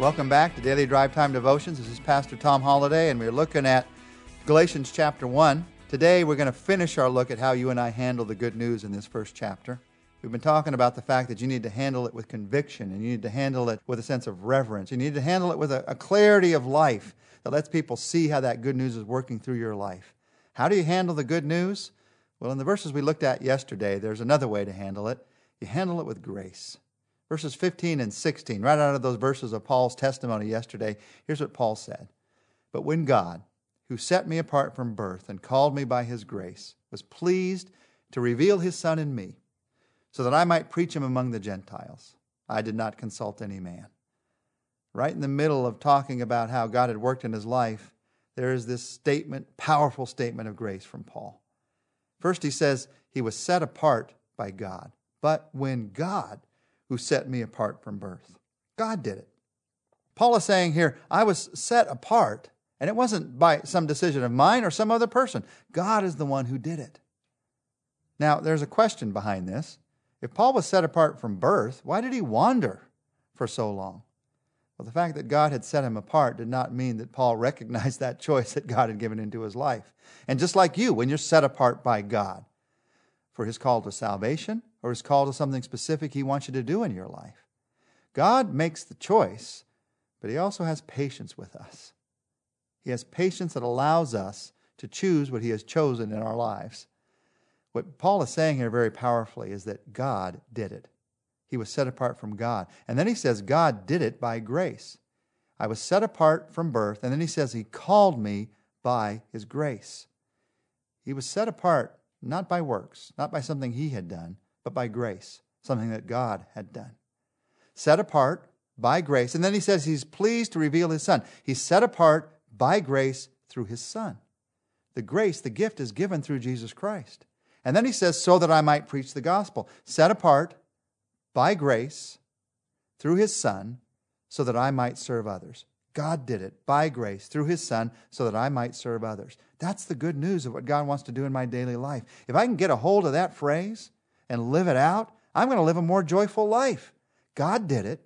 Welcome back to Daily Drive Time Devotions. This is Pastor Tom Holladay, and we're looking at Galatians chapter 1. Today, we're going to finish our look at how you and I handle the good news in this first chapter. We've been talking about the fact that you need to handle it with conviction, and you need to handle it with a sense of reverence. You need to handle it with a, a clarity of life that lets people see how that good news is working through your life. How do you handle the good news? Well, in the verses we looked at yesterday, there's another way to handle it. You handle it with grace. Verses 15 and 16, right out of those verses of Paul's testimony yesterday, here's what Paul said But when God, who set me apart from birth and called me by his grace, was pleased to reveal his Son in me, so that I might preach him among the Gentiles, I did not consult any man. Right in the middle of talking about how God had worked in his life, there is this statement, powerful statement of grace from Paul. First, he says he was set apart by God. But when God, who set me apart from birth. God did it. Paul is saying here, I was set apart, and it wasn't by some decision of mine or some other person. God is the one who did it. Now, there's a question behind this. If Paul was set apart from birth, why did he wander for so long? Well, the fact that God had set him apart did not mean that Paul recognized that choice that God had given into his life. And just like you, when you're set apart by God for his call to salvation, or is called to something specific He wants you to do in your life. God makes the choice, but He also has patience with us. He has patience that allows us to choose what He has chosen in our lives. What Paul is saying here very powerfully is that God did it. He was set apart from God. And then he says, God did it by grace. I was set apart from birth. And then he says, He called me by His grace. He was set apart not by works, not by something He had done, but by grace, something that God had done. Set apart by grace. And then he says he's pleased to reveal his Son. He's set apart by grace through his Son. The grace, the gift is given through Jesus Christ. And then he says, so that I might preach the gospel. Set apart by grace through his Son, so that I might serve others. God did it by grace through his Son so that I might serve others. That's the good news of what God wants to do in my daily life. If I can get a hold of that phrase, and live it out, I'm going to live a more joyful life. God did it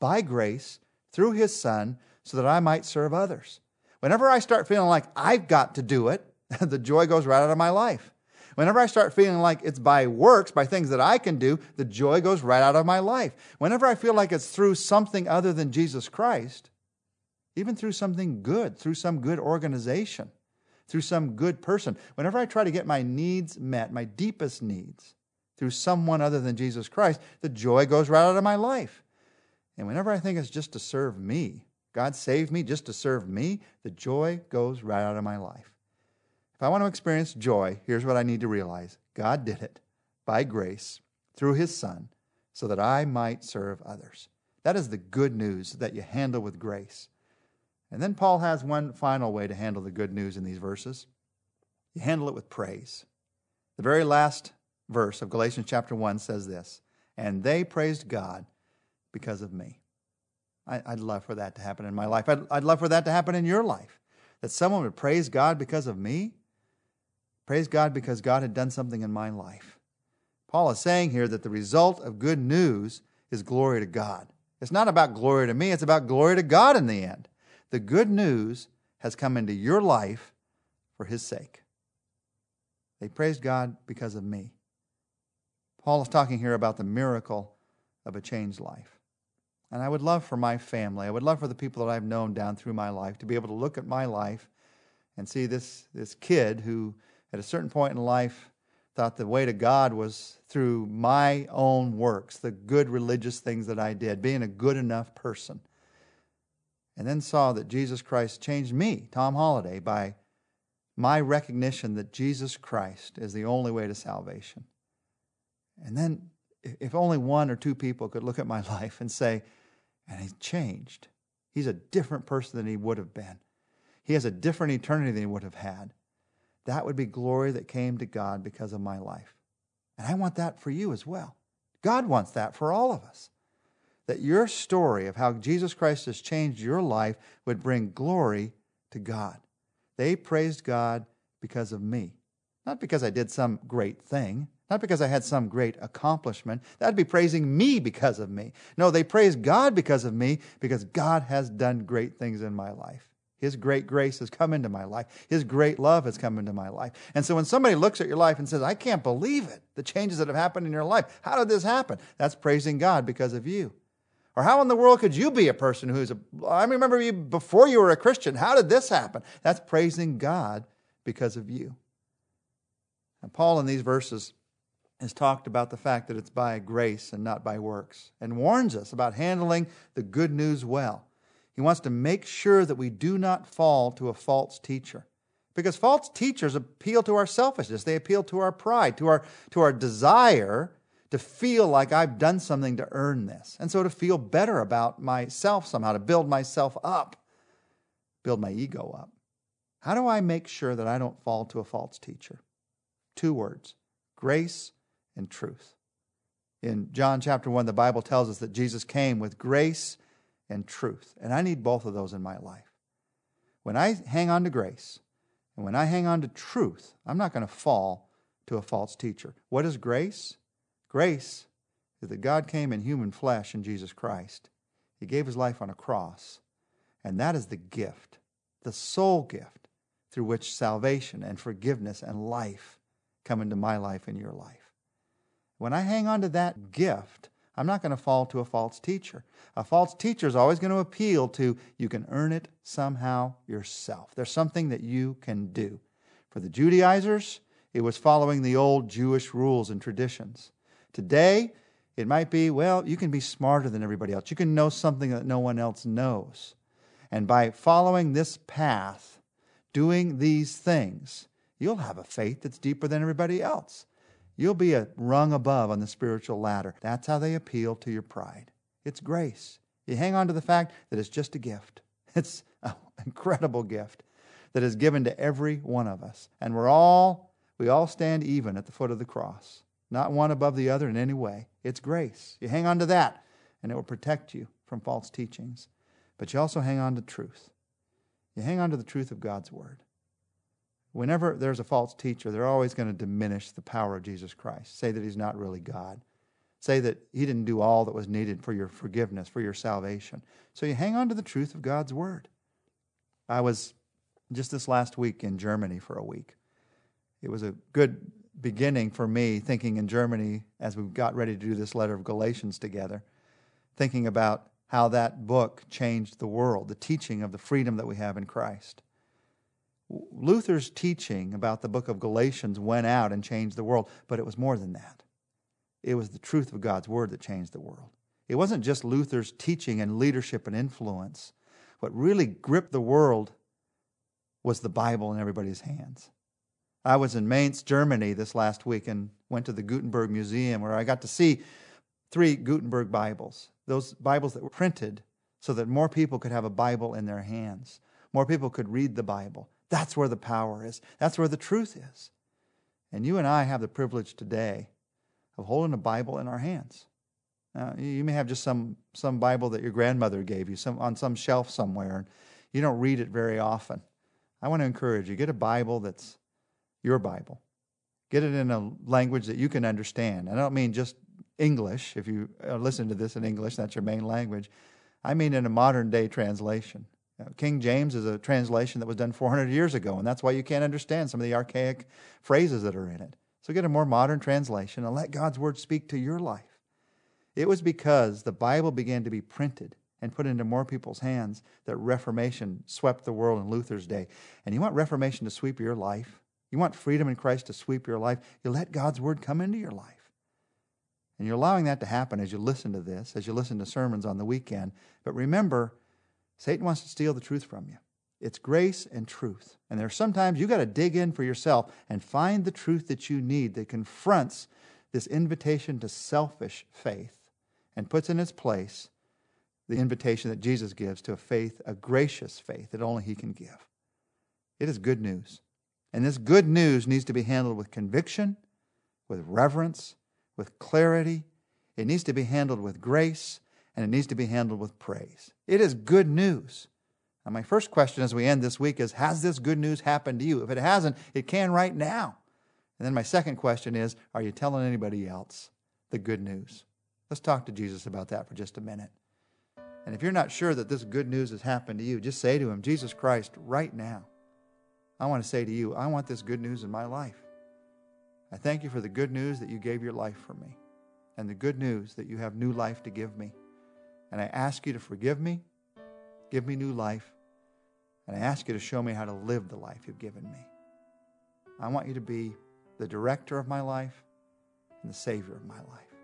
by grace through His Son so that I might serve others. Whenever I start feeling like I've got to do it, the joy goes right out of my life. Whenever I start feeling like it's by works, by things that I can do, the joy goes right out of my life. Whenever I feel like it's through something other than Jesus Christ, even through something good, through some good organization, through some good person, whenever I try to get my needs met, my deepest needs, through someone other than Jesus Christ, the joy goes right out of my life. And whenever I think it's just to serve me, God saved me just to serve me, the joy goes right out of my life. If I want to experience joy, here's what I need to realize God did it by grace through his Son so that I might serve others. That is the good news that you handle with grace. And then Paul has one final way to handle the good news in these verses you handle it with praise. The very last verse of Galatians chapter 1 says this And they praised God because of me. I, would love for that to happen in my life. I'd, I'd love for that to happen in your life. That someone would praise God because of me. Praise God because God had done something in my life. Paul is saying here that the result of good news is glory to God. It's not about glory to me, it's about glory to God in the end. The good news has come into your life for His sake. They praised God because of me. Paul is talking here about the miracle of a changed life. And I would love for my family, I would love for the people that I've known down through my life to be able to look at my life and see this, this kid who, at a certain point in life, thought the way to God was through my own works, the good religious things that I did, being a good enough person. And then saw that Jesus Christ changed me, Tom Holladay, by my recognition that Jesus Christ is the only way to salvation. And then, if only one or two people could look at my life and say, and he's changed. He's a different person than he would have been. He has a different eternity than he would have had. That would be glory that came to God because of my life. And I want that for you as well. God wants that for all of us. That your story of how Jesus Christ has changed your life would bring glory to God. They praised God because of me. Not because I did some great thing, Not because I had some great accomplishment. That'd be praising me because of me. No, they praise God because of me because God has done great things in my life. His great grace has come into my life. His great love has come into my life. And so when somebody looks at your life and says, I can't believe it, the changes that have happened in your life, how did this happen? That's praising God because of you. Or how in the world could you be a person who's a, I remember you before you were a Christian. How did this happen? That's praising God because of you. And Paul in these verses has talked about the fact that it's by grace and not by works and warns us about handling the good news well. He wants to make sure that we do not fall to a false teacher. Because false teachers appeal to our selfishness, they appeal to our pride, to our, to our desire to feel like I've done something to earn this. And so to feel better about myself somehow, to build myself up, build my ego up. How do I make sure that I don't fall to a false teacher? Two words grace and truth. In John chapter 1, the Bible tells us that Jesus came with grace and truth. And I need both of those in my life. When I hang on to grace and when I hang on to truth, I'm not going to fall to a false teacher. What is grace? Grace is that God came in human flesh in Jesus Christ. He gave his life on a cross. And that is the gift, the sole gift through which salvation and forgiveness and life come into my life and your life. When I hang on to that gift, I'm not going to fall to a false teacher. A false teacher is always going to appeal to you can earn it somehow yourself. There's something that you can do. For the Judaizers, it was following the old Jewish rules and traditions. Today, it might be, well, you can be smarter than everybody else. You can know something that no one else knows. And by following this path, doing these things, you'll have a faith that's deeper than everybody else. You'll be a rung above on the spiritual ladder. That's how they appeal to your pride. It's grace. You hang on to the fact that it's just a gift. It's an incredible gift that is given to every one of us. And we're all, we all stand even at the foot of the cross, not one above the other in any way. It's grace. You hang on to that, and it will protect you from false teachings. But you also hang on to truth. You hang on to the truth of God's word whenever there's a false teacher, they're always going to diminish the power of Jesus Christ, say that he's not really God, say that he didn't do all that was needed for your forgiveness, for your salvation. So you hang on to the truth of God's word. I was just this last week in Germany for a week. It was a good beginning for me thinking in Germany as we got ready to do this letter of Galatians together, thinking about how that book changed the world, the teaching of the freedom that we have in Christ. Luther's teaching about the book of Galatians went out and changed the world, but it was more than that. It was the truth of God's word that changed the world. It wasn't just Luther's teaching and leadership and influence. What really gripped the world was the Bible in everybody's hands. I was in Mainz, Germany this last week and went to the Gutenberg Museum where I got to see three Gutenberg Bibles, those Bibles that were printed so that more people could have a Bible in their hands. More people could read the Bible. That's where the power is. That's where the truth is. And you and I have the privilege today of holding a Bible in our hands. Now, you may have just some, some Bible that your grandmother gave you some, on some shelf somewhere, and you don't read it very often. I want to encourage you get a Bible that's your Bible. Get it in a language that you can understand. I don't mean just English. If you uh, listen to this in English, that's your main language. I mean in a modern day translation. King James is a translation that was done 400 years ago, and that's why you can't understand some of the archaic phrases that are in it. So get a more modern translation and let God's word speak to your life. It was because the Bible began to be printed and put into more people's hands that Reformation swept the world in Luther's day. And you want Reformation to sweep your life? You want freedom in Christ to sweep your life? You let God's word come into your life. And you're allowing that to happen as you listen to this, as you listen to sermons on the weekend. But remember, Satan wants to steal the truth from you. It's grace and truth. And there are sometimes you got to dig in for yourself and find the truth that you need that confronts this invitation to selfish faith and puts in its place the invitation that Jesus gives to a faith, a gracious faith that only He can give. It is good news. And this good news needs to be handled with conviction, with reverence, with clarity. It needs to be handled with grace and it needs to be handled with praise. It is good news. Now, my first question as we end this week is Has this good news happened to you? If it hasn't, it can right now. And then my second question is Are you telling anybody else the good news? Let's talk to Jesus about that for just a minute. And if you're not sure that this good news has happened to you, just say to him, Jesus Christ, right now, I want to say to you, I want this good news in my life. I thank you for the good news that you gave your life for me and the good news that you have new life to give me. And I ask you to forgive me, give me new life, and I ask you to show me how to live the life you've given me. I want you to be the director of my life and the savior of my life.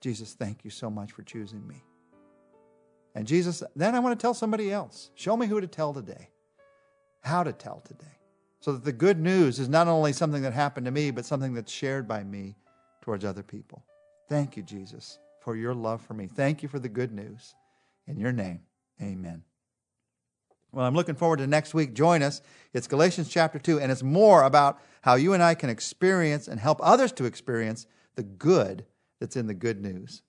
Jesus, thank you so much for choosing me. And Jesus, then I want to tell somebody else. Show me who to tell today, how to tell today, so that the good news is not only something that happened to me, but something that's shared by me towards other people. Thank you, Jesus, for your love for me. Thank you for the good news. In your name, amen. Well, I'm looking forward to next week. Join us. It's Galatians chapter 2, and it's more about how you and I can experience and help others to experience the good that's in the good news.